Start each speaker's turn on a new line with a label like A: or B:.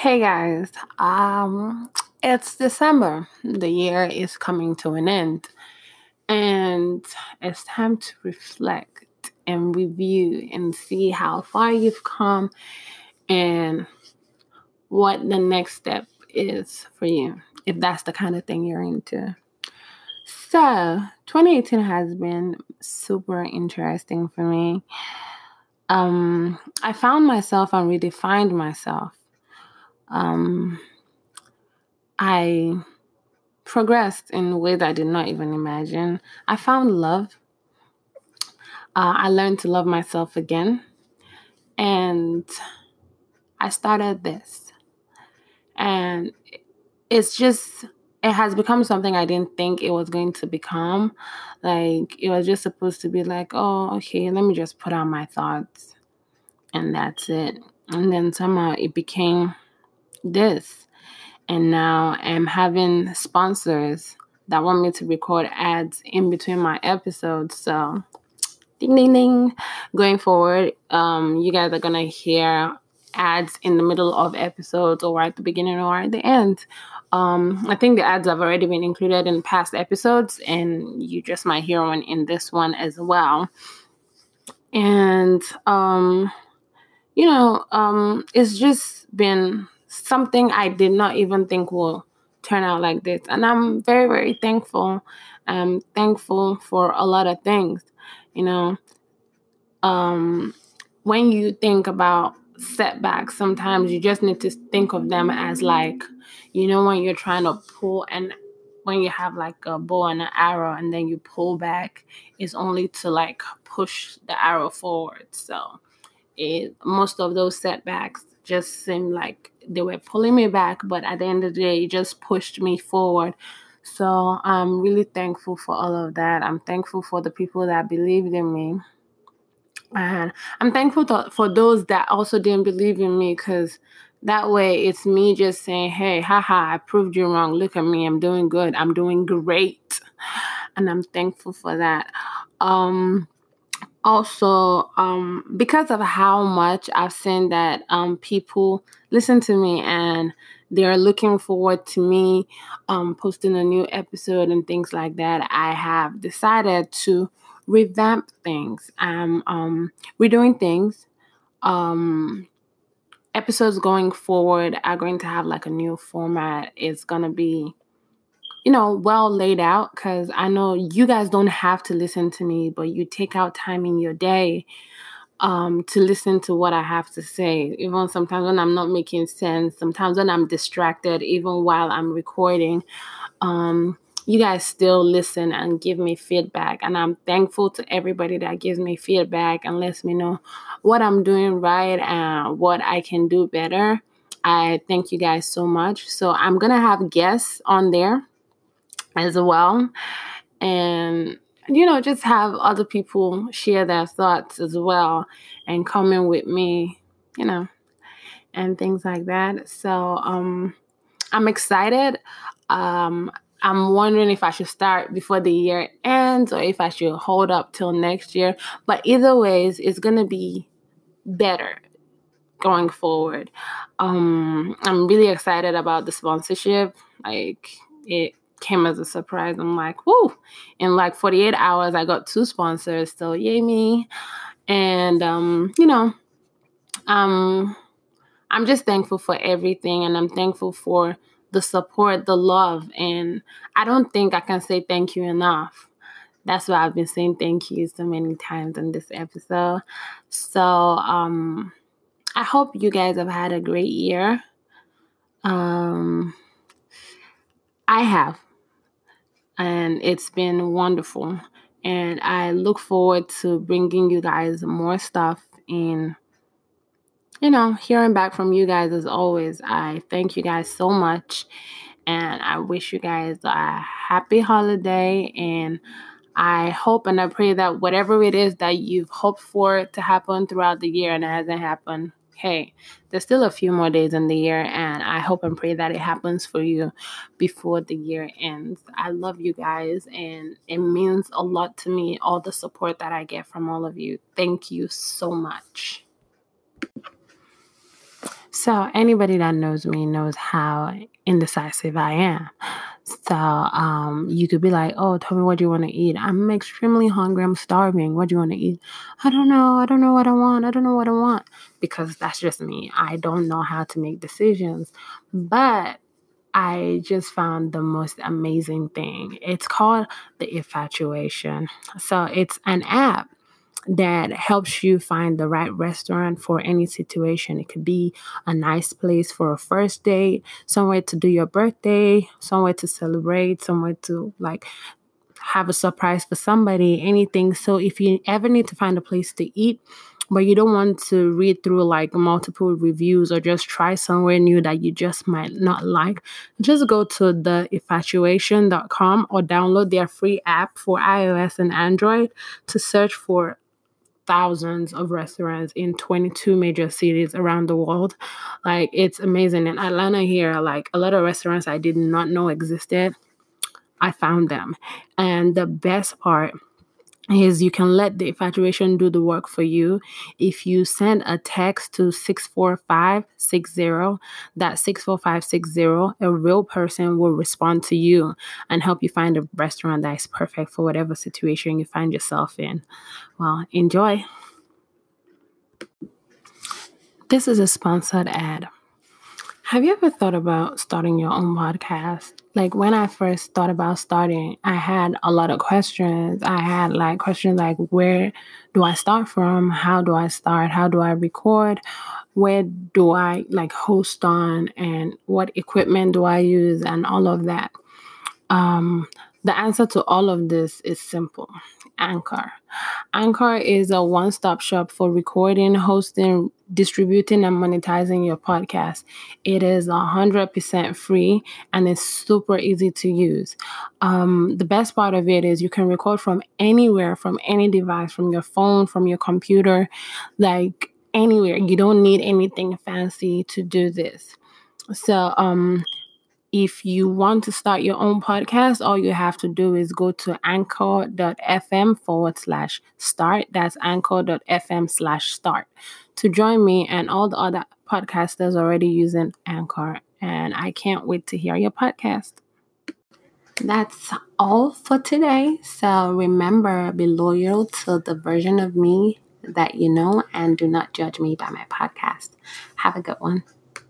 A: Hey guys, um, it's December. The year is coming to an end, and it's time to reflect and review and see how far you've come and what the next step is for you, if that's the kind of thing you're into. So, 2018 has been super interesting for me. Um, I found myself and redefined myself um, I progressed in ways I did not even imagine. I found love. Uh, I learned to love myself again. And I started this. And it's just, it has become something I didn't think it was going to become. Like, it was just supposed to be like, oh, okay, let me just put out my thoughts. And that's it. And then somehow it became this. And now I'm having sponsors that want me to record ads in between my episodes. So, ding, ding, ding. Going forward, um, you guys are going to hear ads in the middle of episodes or at the beginning or at the end. Um, I think the ads have already been included in past episodes, and you just might hear one in this one as well. And, um, you know, um, it's just been something I did not even think will turn out like this. And I'm very, very thankful. I'm thankful for a lot of things. You know, um, when you think about setbacks, sometimes you just need to think of them as like, you know, when you're trying to pull and when you have like a bow and an arrow and then you pull back, it's only to like push the arrow forward. So it most of those setbacks just seemed like they were pulling me back, but at the end of the day, it just pushed me forward. So I'm really thankful for all of that. I'm thankful for the people that believed in me. And I'm thankful to, for those that also didn't believe in me because that way it's me just saying, hey, haha, I proved you wrong. Look at me. I'm doing good. I'm doing great. And I'm thankful for that. Um, also um, because of how much I've seen that um, people listen to me and they're looking forward to me um, posting a new episode and things like that, I have decided to revamp things. I'm um, redoing things. Um, episodes going forward are going to have like a new format. It's to be you know, well laid out because I know you guys don't have to listen to me, but you take out time in your day um, to listen to what I have to say. Even sometimes when I'm not making sense, sometimes when I'm distracted, even while I'm recording, um, you guys still listen and give me feedback. And I'm thankful to everybody that gives me feedback and lets me know what I'm doing right and what I can do better. I thank you guys so much. So I'm going to have guests on there as well. And, you know, just have other people share their thoughts as well and comment with me, you know, and things like that. So, um, I'm excited. Um, I'm wondering if I should start before the year ends or if I should hold up till next year. But either ways, it's gonna be better going forward. Um, I'm really excited about the sponsorship. Like it came as a surprise. I'm like, whoo! In like 48 hours, I got two sponsors. So yay me! And um, you know, um, I'm just thankful for everything, and I'm thankful for the support, the love, and I don't think I can say thank you enough. That's why I've been saying thank you so many times in this episode. So um, I hope you guys have had a great year. Um, I have and it's been wonderful. And I look forward to bringing you guys more stuff and, you know, hearing back from you guys as always. I thank you guys so much. And I wish you guys a happy holiday. And I hope and I pray that whatever it is that you've hoped for to happen throughout the year and it hasn't happened, hey, there's still a few more days in the year, and I hope and pray that it happens for you before the year ends. I love you guys, and it means a lot to me, all the support that I get from all of you. Thank you so much. So anybody that knows me knows how indecisive I am. So um, you could be like, "Oh, tell me what do you want to eat." I'm extremely hungry. I'm starving. What do you want to eat? I don't know. I don't know what I want. I don't know what I want because that's just me. I don't know how to make decisions. But I just found the most amazing thing. It's called the Infatuation. So it's an app that helps you find the right restaurant for any situation. It could be a nice place for a first date, somewhere to do your birthday, somewhere to celebrate, somewhere to like have a surprise for somebody, anything. So if you ever need to find a place to eat, but you don't want to read through like multiple reviews or just try somewhere new that you just might not like, just go to the infatuation.com or download their free app for iOS and Android to search for thousands of restaurants in 22 major cities around the world. Like it's amazing. In Atlanta here, like a lot of restaurants I did not know existed. I found them. And the best part is you can let the infatuation do the work for you. If you send a text to 64560, that 64560, a real person will respond to you and help you find a restaurant that is perfect for whatever situation you find yourself in. Well, enjoy. This is a sponsored ad. Have you ever thought about starting your own podcast? Like when I first thought about starting, I had a lot of questions. I had like questions like where do I start from? How do I start? How do I record? Where do I like host on and what equipment do I use and all of that? Um the answer to all of this is simple Anchor. Anchor is a one stop shop for recording, hosting, distributing, and monetizing your podcast. It is 100% free and it's super easy to use. Um, the best part of it is you can record from anywhere, from any device, from your phone, from your computer, like anywhere. You don't need anything fancy to do this. So, um, if you want to start your own podcast, all you have to do is go to anchor.fm forward slash start. That's anchor.fm slash start to join me and all the other podcasters already using Anchor. And I can't wait to hear your podcast. That's all for today. So remember, be loyal to the version of me that you know and do not judge me by my podcast. Have a good one.